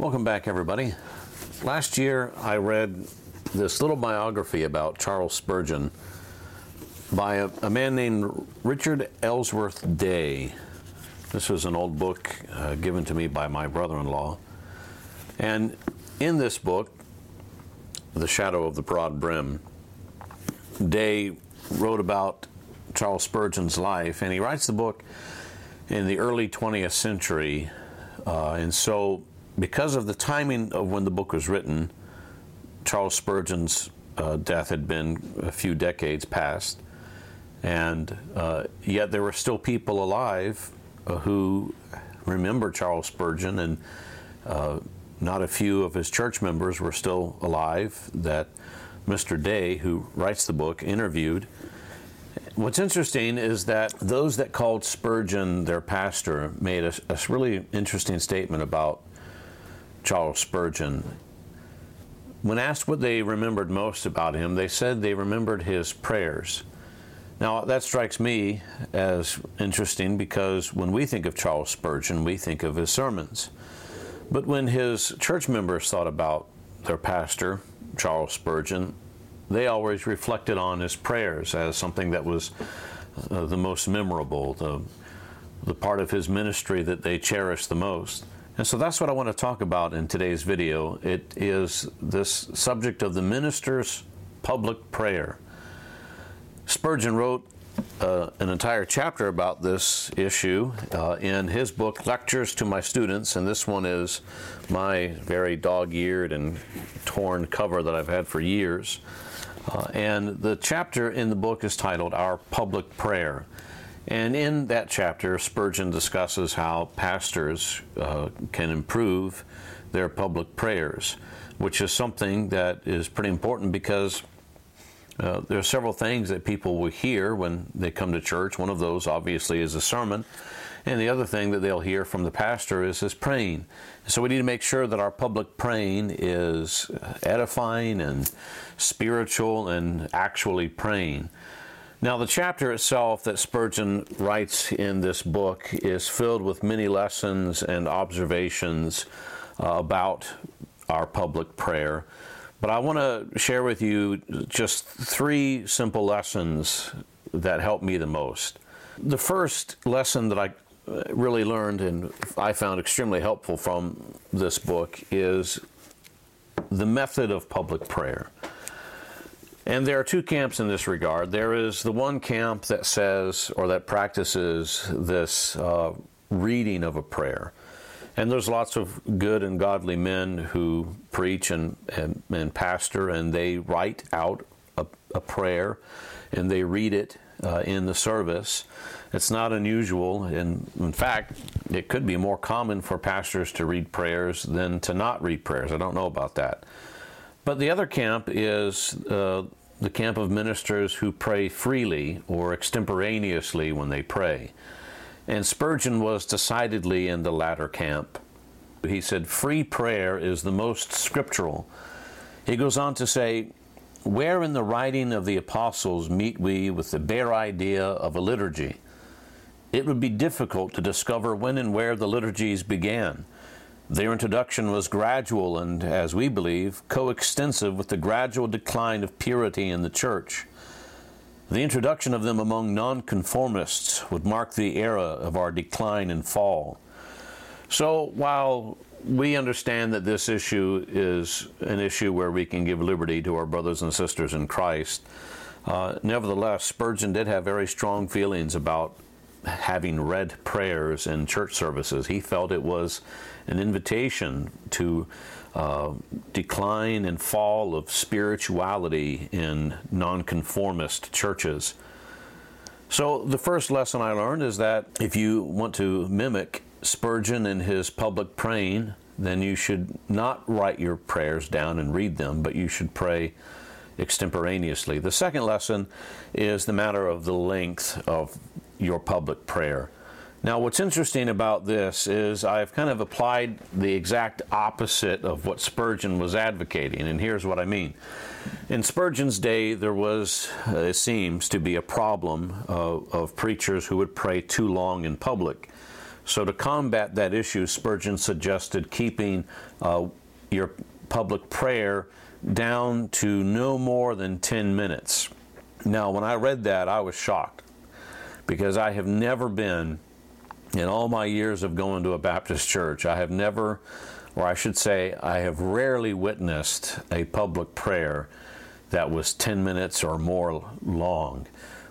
Welcome back, everybody. Last year, I read this little biography about Charles Spurgeon by a, a man named Richard Ellsworth Day. This was an old book uh, given to me by my brother in law. And in this book, The Shadow of the Broad Brim, Day wrote about Charles Spurgeon's life, and he writes the book in the early 20th century. Uh, and so because of the timing of when the book was written, Charles Spurgeon's uh, death had been a few decades past, and uh, yet there were still people alive uh, who remember Charles Spurgeon, and uh, not a few of his church members were still alive that Mr. Day, who writes the book, interviewed. What's interesting is that those that called Spurgeon their pastor made a, a really interesting statement about Charles Spurgeon. When asked what they remembered most about him, they said they remembered his prayers. Now, that strikes me as interesting because when we think of Charles Spurgeon, we think of his sermons. But when his church members thought about their pastor, Charles Spurgeon, they always reflected on his prayers as something that was uh, the most memorable, the, the part of his ministry that they cherished the most. And so that's what I want to talk about in today's video. It is this subject of the minister's public prayer. Spurgeon wrote uh, an entire chapter about this issue uh, in his book, Lectures to My Students, and this one is my very dog eared and torn cover that I've had for years. Uh, and the chapter in the book is titled Our Public Prayer. And in that chapter, Spurgeon discusses how pastors uh, can improve their public prayers, which is something that is pretty important because uh, there are several things that people will hear when they come to church. One of those, obviously, is a sermon. And the other thing that they'll hear from the pastor is his praying. So we need to make sure that our public praying is edifying and spiritual and actually praying. Now, the chapter itself that Spurgeon writes in this book is filled with many lessons and observations uh, about our public prayer. But I want to share with you just three simple lessons that helped me the most. The first lesson that I uh, really learned and I found extremely helpful from this book is the method of public prayer. And there are two camps in this regard. There is the one camp that says or that practices this uh, reading of a prayer. And there's lots of good and godly men who preach and, and, and pastor, and they write out a, a prayer and they read it uh, in the service. It's not unusual. And in fact, it could be more common for pastors to read prayers than to not read prayers. I don't know about that. But the other camp is uh, the camp of ministers who pray freely or extemporaneously when they pray. And Spurgeon was decidedly in the latter camp. He said, Free prayer is the most scriptural. He goes on to say, Where in the writing of the apostles meet we with the bare idea of a liturgy? It would be difficult to discover when and where the liturgies began. Their introduction was gradual and, as we believe, coextensive with the gradual decline of purity in the church. The introduction of them among nonconformists would mark the era of our decline and fall. So, while we understand that this issue is an issue where we can give liberty to our brothers and sisters in Christ, uh, nevertheless, Spurgeon did have very strong feelings about having read prayers in church services. He felt it was an invitation to uh, decline and fall of spirituality in nonconformist churches. So, the first lesson I learned is that if you want to mimic Spurgeon in his public praying, then you should not write your prayers down and read them, but you should pray extemporaneously. The second lesson is the matter of the length of your public prayer. Now, what's interesting about this is I've kind of applied the exact opposite of what Spurgeon was advocating, and here's what I mean. In Spurgeon's day, there was, uh, it seems, to be a problem of, of preachers who would pray too long in public. So, to combat that issue, Spurgeon suggested keeping uh, your public prayer down to no more than 10 minutes. Now, when I read that, I was shocked because I have never been, in all my years of going to a Baptist church, I have never, or I should say, I have rarely witnessed a public prayer that was 10 minutes or more long.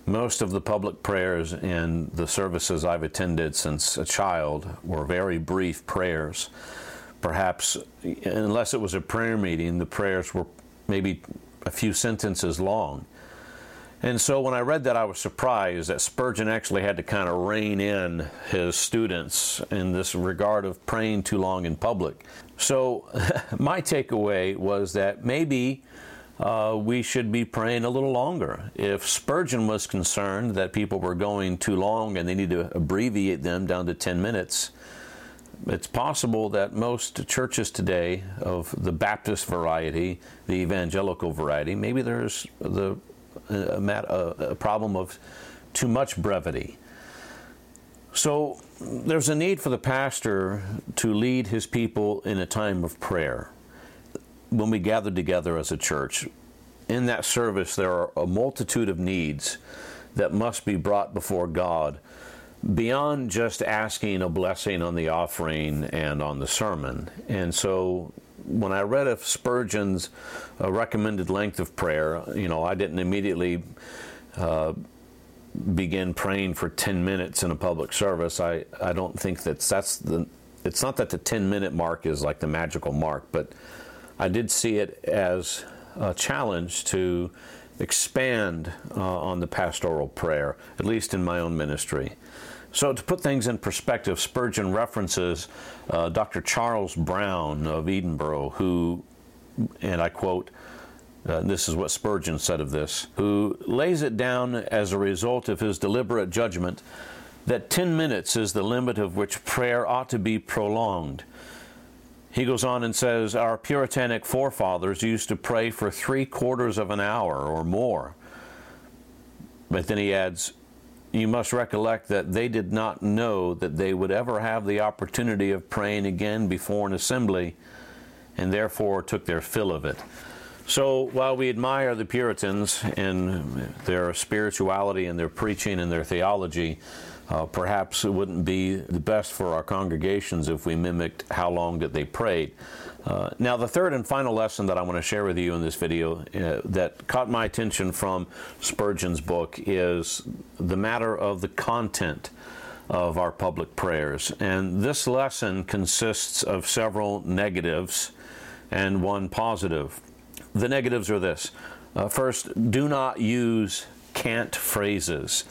Most of the public prayers in the services I've attended since a child were very brief prayers. Perhaps, unless it was a prayer meeting, the prayers were maybe a few sentences long. And so when I read that, I was surprised that Spurgeon actually had to kind of rein in his students in this regard of praying too long in public. So my takeaway was that maybe uh, we should be praying a little longer. If Spurgeon was concerned that people were going too long and they need to abbreviate them down to 10 minutes, it's possible that most churches today of the Baptist variety, the evangelical variety, maybe there's the a, a, a problem of too much brevity. So there's a need for the pastor to lead his people in a time of prayer when we gather together as a church, in that service, there are a multitude of needs that must be brought before God beyond just asking a blessing on the offering and on the sermon. And so when I read of Spurgeon's uh, recommended length of prayer, you know, I didn't immediately uh, begin praying for 10 minutes in a public service. I, I don't think that's, that's the, it's not that the 10 minute mark is like the magical mark, but I did see it as a challenge to expand uh, on the pastoral prayer, at least in my own ministry. So, to put things in perspective, Spurgeon references uh, Dr. Charles Brown of Edinburgh, who, and I quote, uh, this is what Spurgeon said of this, who lays it down as a result of his deliberate judgment that 10 minutes is the limit of which prayer ought to be prolonged he goes on and says, Our Puritanic forefathers used to pray for three quarters of an hour or more. But then he adds, You must recollect that they did not know that they would ever have the opportunity of praying again before an assembly, and therefore took their fill of it. So while we admire the Puritans and their spirituality and their preaching and their theology, uh, perhaps it wouldn't be the best for our congregations if we mimicked how long that they prayed. Uh, now, the third and final lesson that I want to share with you in this video uh, that caught my attention from Spurgeon's book is the matter of the content of our public prayers. And this lesson consists of several negatives and one positive. The negatives are this uh, first, do not use cant phrases.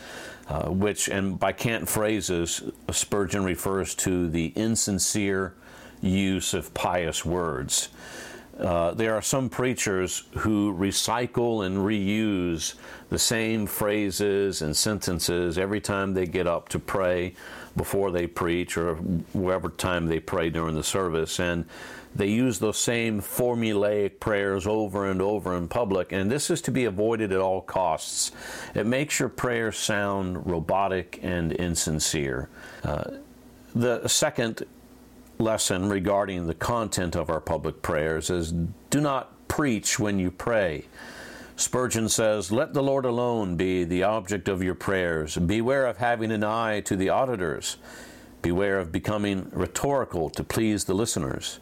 Uh, which, and by cant phrases, Spurgeon refers to the insincere use of pious words. Uh, there are some preachers who recycle and reuse the same phrases and sentences every time they get up to pray before they preach or whatever time they pray during the service. And they use those same formulaic prayers over and over in public, and this is to be avoided at all costs. It makes your prayers sound robotic and insincere. Uh, the second lesson regarding the content of our public prayers is do not preach when you pray. Spurgeon says, Let the Lord alone be the object of your prayers. Beware of having an eye to the auditors. Beware of becoming rhetorical to please the listeners.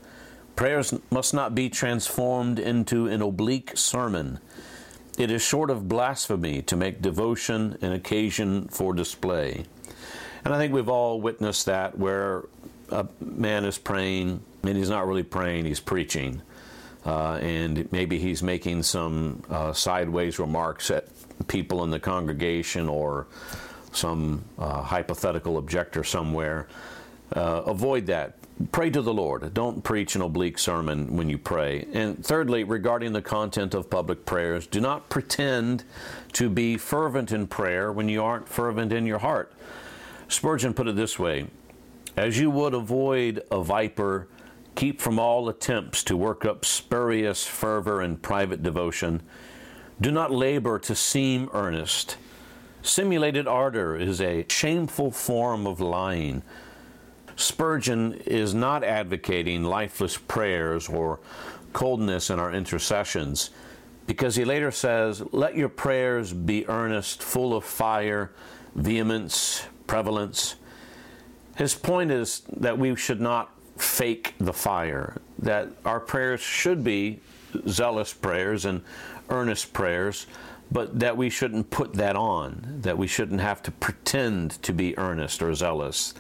Prayers must not be transformed into an oblique sermon. It is short of blasphemy to make devotion an occasion for display. And I think we've all witnessed that where a man is praying and he's not really praying, he's preaching. Uh, and maybe he's making some uh, sideways remarks at people in the congregation or some uh, hypothetical objector somewhere. Uh, avoid that pray to the Lord. Don't preach an oblique sermon when you pray. And thirdly, regarding the content of public prayers, do not pretend to be fervent in prayer when you aren't fervent in your heart. Spurgeon put it this way As you would avoid a viper, keep from all attempts to work up spurious fervor and private devotion. Do not labor to seem earnest. Simulated ardor is a shameful form of lying. Spurgeon is not advocating lifeless prayers or coldness in our intercessions because he later says, Let your prayers be earnest, full of fire, vehemence, prevalence. His point is that we should not fake the fire, that our prayers should be zealous prayers and earnest prayers, but that we shouldn't put that on, that we shouldn't have to pretend to be earnest or zealous.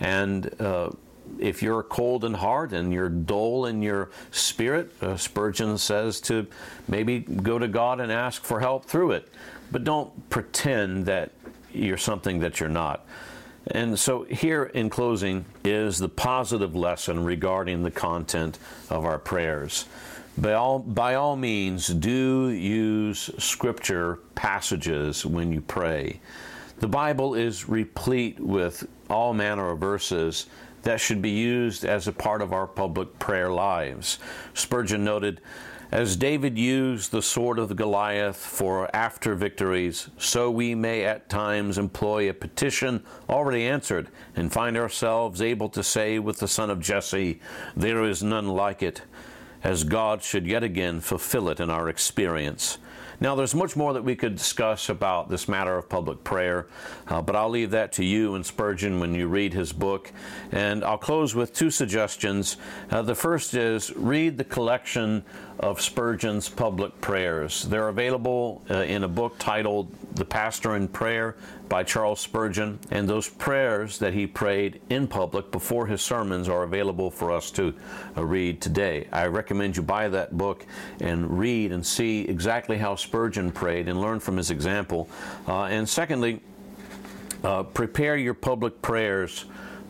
And uh, if you're cold and hard and you're dull in your spirit, uh, Spurgeon says to maybe go to God and ask for help through it. But don't pretend that you're something that you're not. And so, here in closing is the positive lesson regarding the content of our prayers. By all, by all means, do use scripture passages when you pray. The Bible is replete with all manner of verses that should be used as a part of our public prayer lives. Spurgeon noted, as David used the sword of Goliath for after victories, so we may at times employ a petition already answered and find ourselves able to say with the son of Jesse, There is none like it, as God should yet again fulfill it in our experience. Now, there's much more that we could discuss about this matter of public prayer, uh, but I'll leave that to you and Spurgeon when you read his book. And I'll close with two suggestions. Uh, the first is read the collection of Spurgeon's public prayers. They're available uh, in a book titled The Pastor in Prayer by Charles Spurgeon, and those prayers that he prayed in public before his sermons are available for us to uh, read today. I recommend you buy that book and read and see exactly how Spurgeon prayed and learn from his example. Uh, and secondly, uh, prepare your public prayers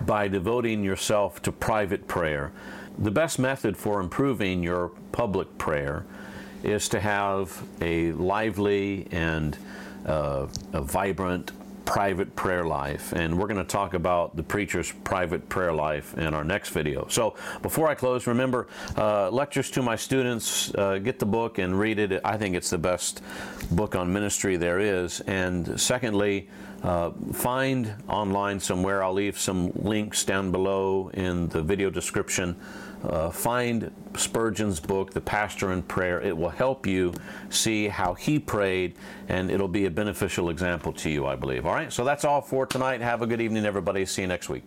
by devoting yourself to private prayer. The best method for improving your public prayer is to have a lively and uh, a vibrant private prayer life. And we're going to talk about the preacher's private prayer life in our next video. So before I close, remember uh, lectures to my students, uh, get the book and read it. I think it's the best book on ministry there is. And secondly, uh, find online somewhere, I'll leave some links down below in the video description. Uh, find Spurgeon's book, The Pastor in Prayer. It will help you see how he prayed, and it'll be a beneficial example to you, I believe. All right, so that's all for tonight. Have a good evening, everybody. See you next week.